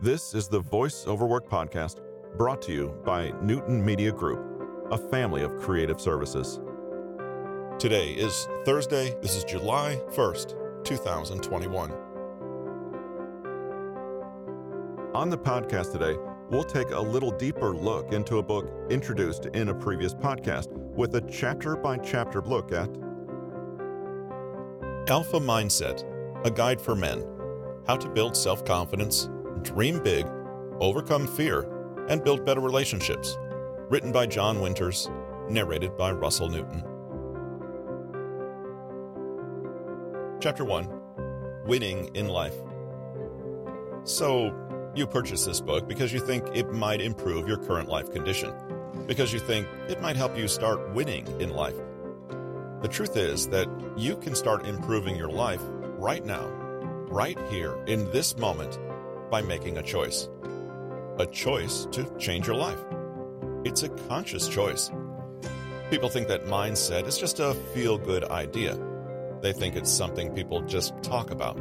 This is the Voice Over Work podcast brought to you by Newton Media Group, a family of creative services. Today is Thursday. This is July 1st, 2021. On the podcast today, we'll take a little deeper look into a book introduced in a previous podcast with a chapter by chapter look at Alpha Mindset A Guide for Men How to Build Self Confidence, Dream Big, Overcome Fear, and Build Better Relationships. Written by John Winters, narrated by Russell Newton. Chapter 1 Winning in Life. So, you purchase this book because you think it might improve your current life condition, because you think it might help you start winning in life. The truth is that you can start improving your life right now, right here, in this moment, by making a choice. A choice to change your life. It's a conscious choice. People think that mindset is just a feel good idea. They think it's something people just talk about.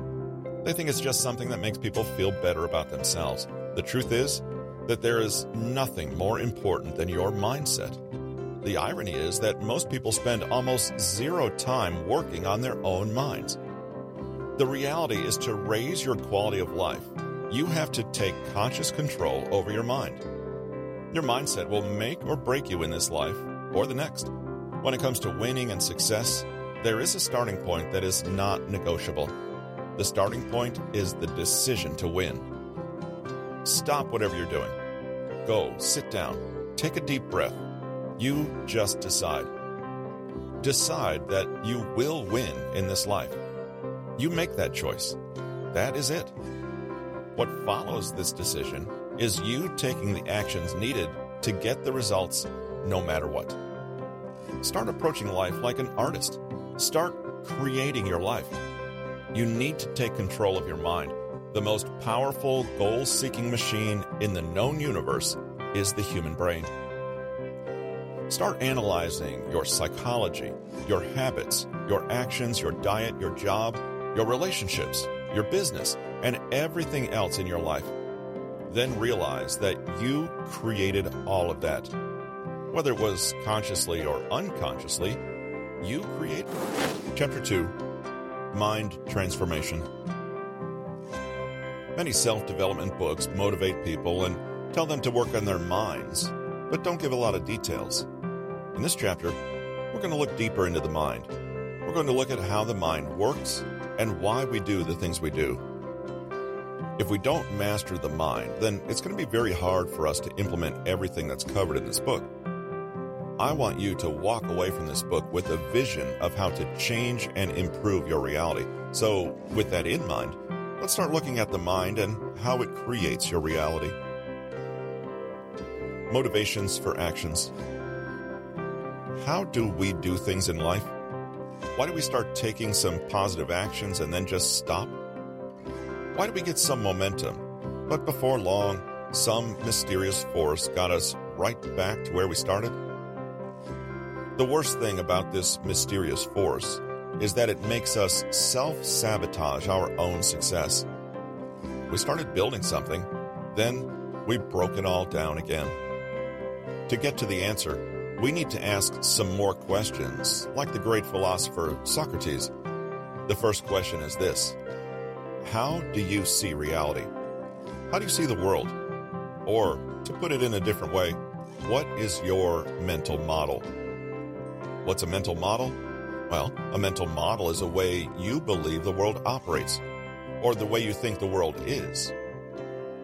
They think it's just something that makes people feel better about themselves. The truth is that there is nothing more important than your mindset. The irony is that most people spend almost zero time working on their own minds. The reality is to raise your quality of life, you have to take conscious control over your mind. Your mindset will make or break you in this life or the next. When it comes to winning and success, there is a starting point that is not negotiable. The starting point is the decision to win. Stop whatever you're doing. Go, sit down, take a deep breath. You just decide. Decide that you will win in this life. You make that choice. That is it. What follows this decision is you taking the actions needed to get the results no matter what. Start approaching life like an artist. Start creating your life. You need to take control of your mind. The most powerful goal seeking machine in the known universe is the human brain. Start analyzing your psychology, your habits, your actions, your diet, your job, your relationships, your business, and everything else in your life. Then realize that you created all of that. Whether it was consciously or unconsciously, you create. Chapter 2 Mind Transformation. Many self development books motivate people and tell them to work on their minds, but don't give a lot of details. In this chapter, we're going to look deeper into the mind. We're going to look at how the mind works and why we do the things we do. If we don't master the mind, then it's going to be very hard for us to implement everything that's covered in this book. I want you to walk away from this book with a vision of how to change and improve your reality. So, with that in mind, let's start looking at the mind and how it creates your reality. Motivations for actions. How do we do things in life? Why do we start taking some positive actions and then just stop? Why do we get some momentum, but before long, some mysterious force got us right back to where we started? The worst thing about this mysterious force is that it makes us self sabotage our own success. We started building something, then we broke it all down again. To get to the answer, we need to ask some more questions, like the great philosopher Socrates. The first question is this How do you see reality? How do you see the world? Or, to put it in a different way, what is your mental model? What's a mental model? Well, a mental model is a way you believe the world operates, or the way you think the world is.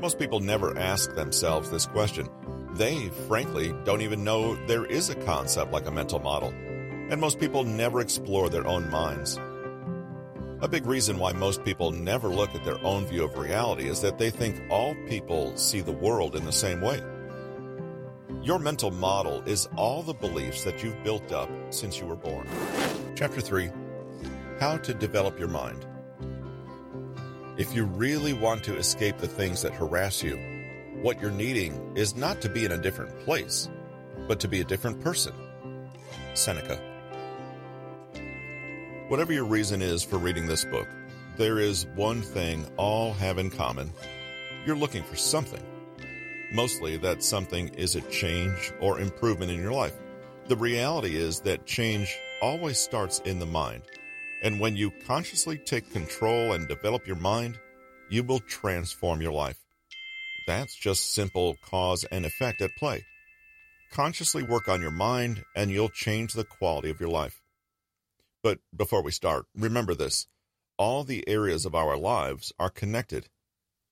Most people never ask themselves this question. They, frankly, don't even know there is a concept like a mental model, and most people never explore their own minds. A big reason why most people never look at their own view of reality is that they think all people see the world in the same way. Your mental model is all the beliefs that you've built up since you were born. Chapter 3 How to Develop Your Mind. If you really want to escape the things that harass you, what you're needing is not to be in a different place, but to be a different person. Seneca. Whatever your reason is for reading this book, there is one thing all have in common. you're looking for something. Mostly that something is a change or improvement in your life. The reality is that change always starts in the mind. And when you consciously take control and develop your mind, you will transform your life. That's just simple cause and effect at play. Consciously work on your mind and you'll change the quality of your life. But before we start, remember this all the areas of our lives are connected.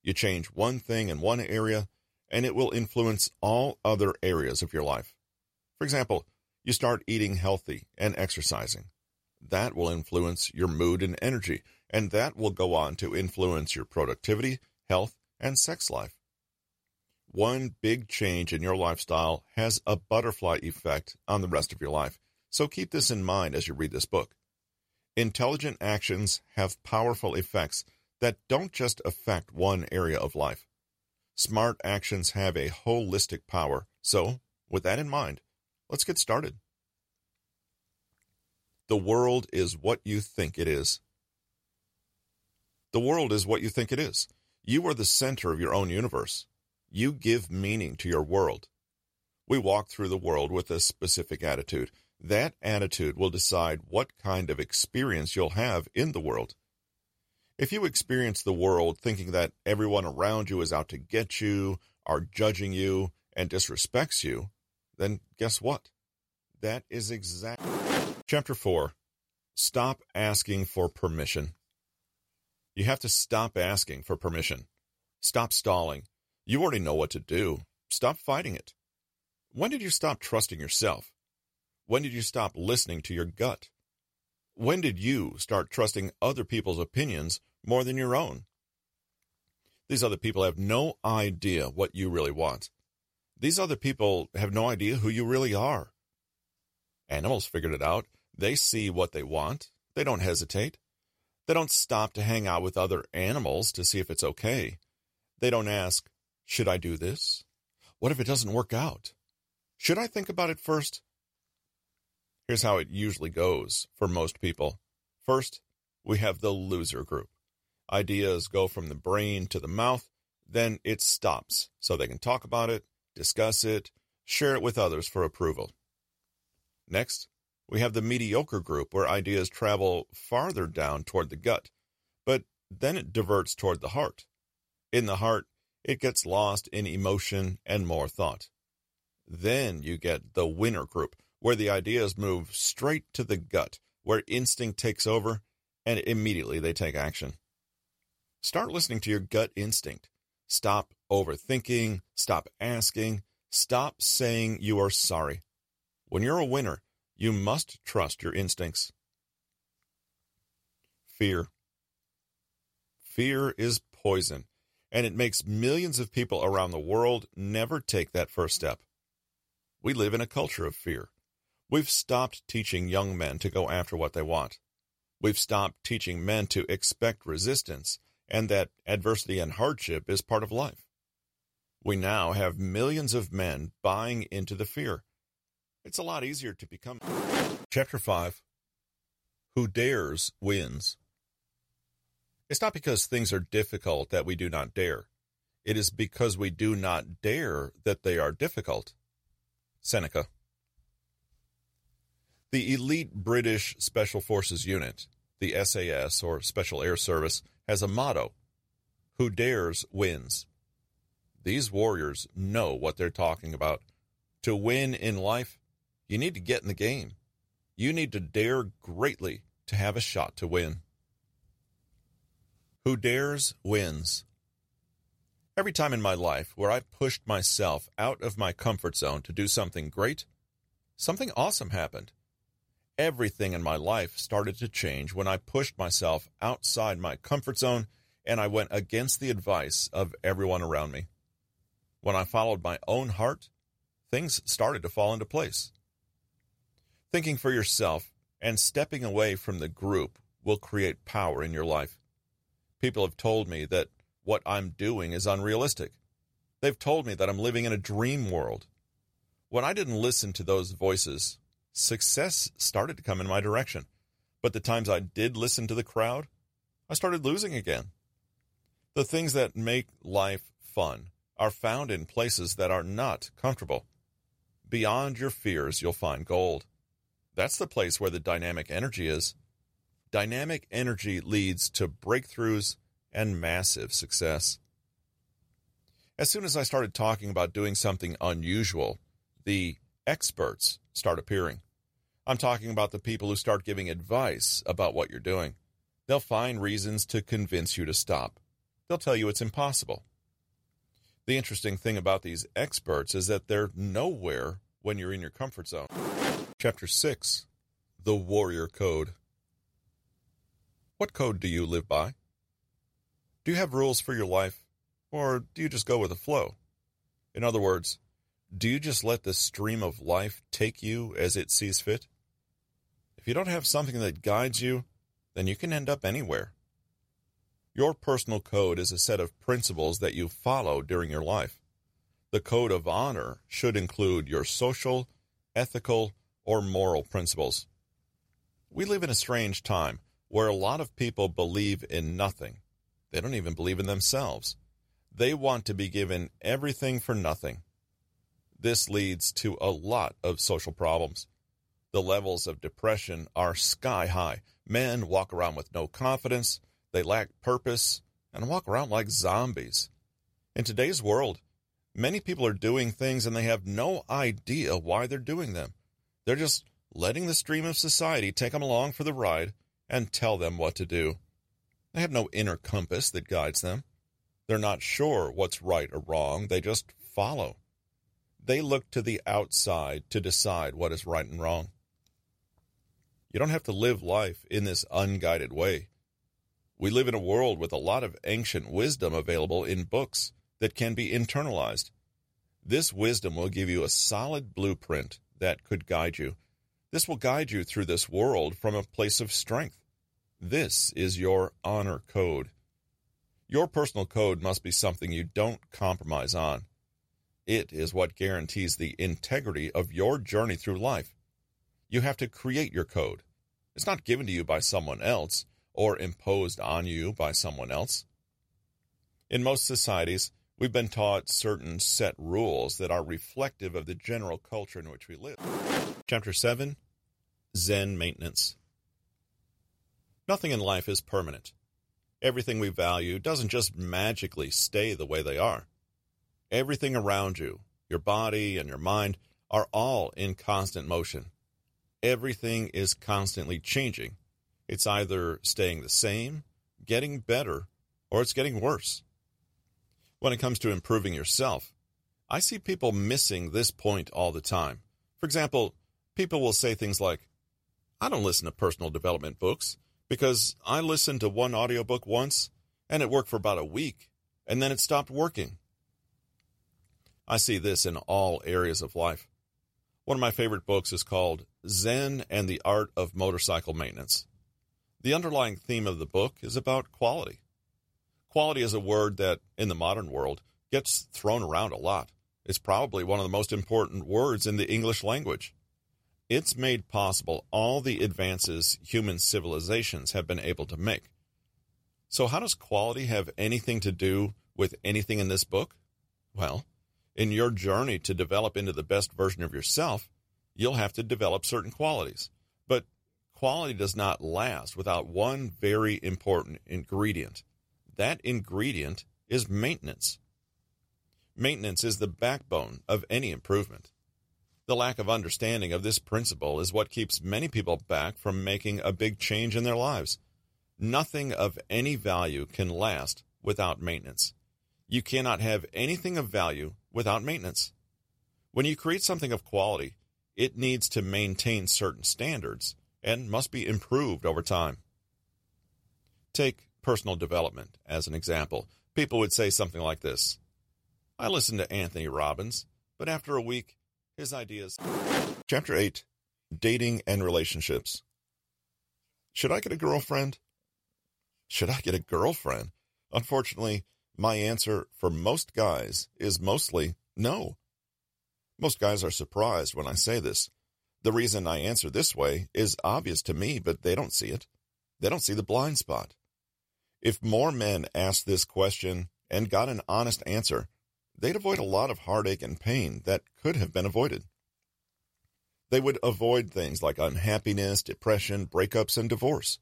You change one thing in one area, and it will influence all other areas of your life. For example, you start eating healthy and exercising. That will influence your mood and energy, and that will go on to influence your productivity, health, and sex life. One big change in your lifestyle has a butterfly effect on the rest of your life, so keep this in mind as you read this book. Intelligent actions have powerful effects that don't just affect one area of life. Smart actions have a holistic power. So, with that in mind, let's get started. The world is what you think it is. The world is what you think it is. You are the center of your own universe. You give meaning to your world. We walk through the world with a specific attitude. That attitude will decide what kind of experience you'll have in the world. If you experience the world thinking that everyone around you is out to get you, are judging you, and disrespects you, then guess what? That is exactly. Chapter 4 Stop asking for permission. You have to stop asking for permission. Stop stalling. You already know what to do. Stop fighting it. When did you stop trusting yourself? When did you stop listening to your gut? When did you start trusting other people's opinions more than your own? These other people have no idea what you really want. These other people have no idea who you really are. Animals figured it out. They see what they want. They don't hesitate. They don't stop to hang out with other animals to see if it's okay. They don't ask, Should I do this? What if it doesn't work out? Should I think about it first? Here's how it usually goes for most people. First, we have the loser group. Ideas go from the brain to the mouth, then it stops so they can talk about it, discuss it, share it with others for approval. Next, we have the mediocre group where ideas travel farther down toward the gut, but then it diverts toward the heart. In the heart, it gets lost in emotion and more thought. Then you get the winner group where the ideas move straight to the gut, where instinct takes over, and immediately they take action. Start listening to your gut instinct. Stop overthinking, stop asking, stop saying you are sorry. When you're a winner, you must trust your instincts. Fear. Fear is poison, and it makes millions of people around the world never take that first step. We live in a culture of fear. We've stopped teaching young men to go after what they want. We've stopped teaching men to expect resistance and that adversity and hardship is part of life. We now have millions of men buying into the fear. It's a lot easier to become. Chapter 5 Who Dares Wins. It's not because things are difficult that we do not dare. It is because we do not dare that they are difficult. Seneca. The elite British Special Forces unit, the SAS or Special Air Service, has a motto Who dares wins. These warriors know what they're talking about. To win in life, you need to get in the game. You need to dare greatly to have a shot to win. Who dares wins. Every time in my life where I pushed myself out of my comfort zone to do something great, something awesome happened. Everything in my life started to change when I pushed myself outside my comfort zone and I went against the advice of everyone around me. When I followed my own heart, things started to fall into place. Thinking for yourself and stepping away from the group will create power in your life. People have told me that what I'm doing is unrealistic. They've told me that I'm living in a dream world. When I didn't listen to those voices, success started to come in my direction. But the times I did listen to the crowd, I started losing again. The things that make life fun are found in places that are not comfortable. Beyond your fears, you'll find gold. That's the place where the dynamic energy is. Dynamic energy leads to breakthroughs and massive success. As soon as I started talking about doing something unusual, the experts start appearing. I'm talking about the people who start giving advice about what you're doing. They'll find reasons to convince you to stop. They'll tell you it's impossible. The interesting thing about these experts is that they're nowhere when you're in your comfort zone. Chapter 6 The Warrior Code. What code do you live by? Do you have rules for your life, or do you just go with the flow? In other words, do you just let the stream of life take you as it sees fit? If you don't have something that guides you, then you can end up anywhere. Your personal code is a set of principles that you follow during your life. The code of honor should include your social, ethical, or moral principles. We live in a strange time where a lot of people believe in nothing. They don't even believe in themselves. They want to be given everything for nothing. This leads to a lot of social problems. The levels of depression are sky high. Men walk around with no confidence, they lack purpose, and walk around like zombies. In today's world, many people are doing things and they have no idea why they're doing them. They're just letting the stream of society take them along for the ride and tell them what to do. They have no inner compass that guides them. They're not sure what's right or wrong, they just follow. They look to the outside to decide what is right and wrong. You don't have to live life in this unguided way. We live in a world with a lot of ancient wisdom available in books that can be internalized. This wisdom will give you a solid blueprint that could guide you. This will guide you through this world from a place of strength. This is your honor code. Your personal code must be something you don't compromise on. It is what guarantees the integrity of your journey through life. You have to create your code. It's not given to you by someone else or imposed on you by someone else. In most societies, we've been taught certain set rules that are reflective of the general culture in which we live. Chapter 7 Zen Maintenance Nothing in life is permanent. Everything we value doesn't just magically stay the way they are. Everything around you, your body and your mind, are all in constant motion. Everything is constantly changing. It's either staying the same, getting better, or it's getting worse. When it comes to improving yourself, I see people missing this point all the time. For example, people will say things like, I don't listen to personal development books because I listened to one audiobook once and it worked for about a week and then it stopped working. I see this in all areas of life. One of my favorite books is called Zen and the Art of Motorcycle Maintenance. The underlying theme of the book is about quality. Quality is a word that, in the modern world, gets thrown around a lot. It's probably one of the most important words in the English language. It's made possible all the advances human civilizations have been able to make. So, how does quality have anything to do with anything in this book? Well, in your journey to develop into the best version of yourself, you'll have to develop certain qualities. But quality does not last without one very important ingredient. That ingredient is maintenance. Maintenance is the backbone of any improvement. The lack of understanding of this principle is what keeps many people back from making a big change in their lives. Nothing of any value can last without maintenance. You cannot have anything of value without maintenance. When you create something of quality, it needs to maintain certain standards and must be improved over time. Take personal development as an example. People would say something like this I listened to Anthony Robbins, but after a week, his ideas. Chapter 8 Dating and Relationships. Should I get a girlfriend? Should I get a girlfriend? Unfortunately, my answer for most guys is mostly no. Most guys are surprised when I say this. The reason I answer this way is obvious to me, but they don't see it. They don't see the blind spot. If more men asked this question and got an honest answer, they'd avoid a lot of heartache and pain that could have been avoided. They would avoid things like unhappiness, depression, breakups, and divorce.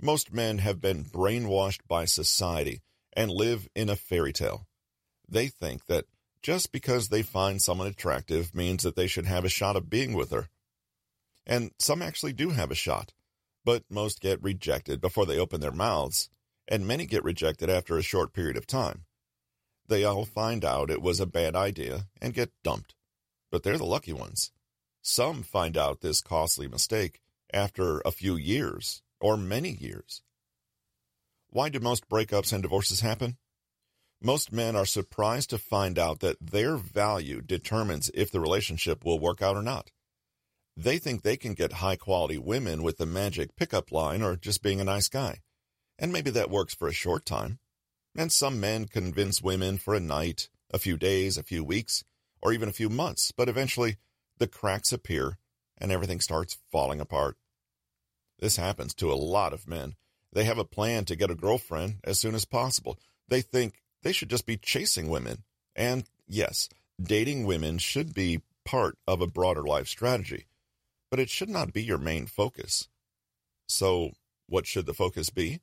Most men have been brainwashed by society and live in a fairy tale. They think that just because they find someone attractive means that they should have a shot of being with her. And some actually do have a shot, but most get rejected before they open their mouths, and many get rejected after a short period of time. They all find out it was a bad idea and get dumped, but they're the lucky ones. Some find out this costly mistake after a few years or many years. Why do most breakups and divorces happen? Most men are surprised to find out that their value determines if the relationship will work out or not. They think they can get high quality women with the magic pickup line or just being a nice guy. And maybe that works for a short time. And some men convince women for a night, a few days, a few weeks, or even a few months, but eventually the cracks appear and everything starts falling apart. This happens to a lot of men. They have a plan to get a girlfriend as soon as possible. They think they should just be chasing women. And yes, dating women should be part of a broader life strategy, but it should not be your main focus. So, what should the focus be?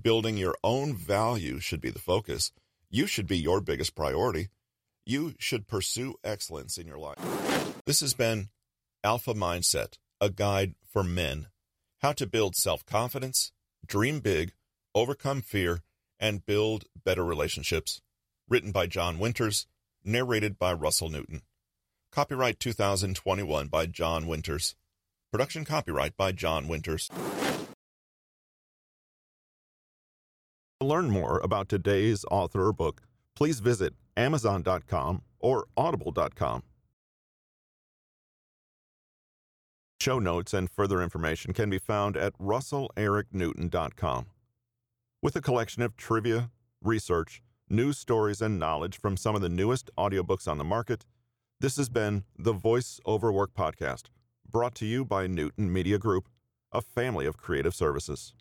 Building your own value should be the focus. You should be your biggest priority. You should pursue excellence in your life. This has been Alpha Mindset, a guide for men. How to build self confidence, dream big, overcome fear, and build better relationships. Written by John Winters, narrated by Russell Newton. Copyright 2021 by John Winters. Production copyright by John Winters. To learn more about today's author or book, please visit Amazon.com or Audible.com. Show notes and further information can be found at RussellEricNewton.com. With a collection of trivia, research, news stories, and knowledge from some of the newest audiobooks on the market, this has been the Voice Over Work Podcast, brought to you by Newton Media Group, a family of creative services.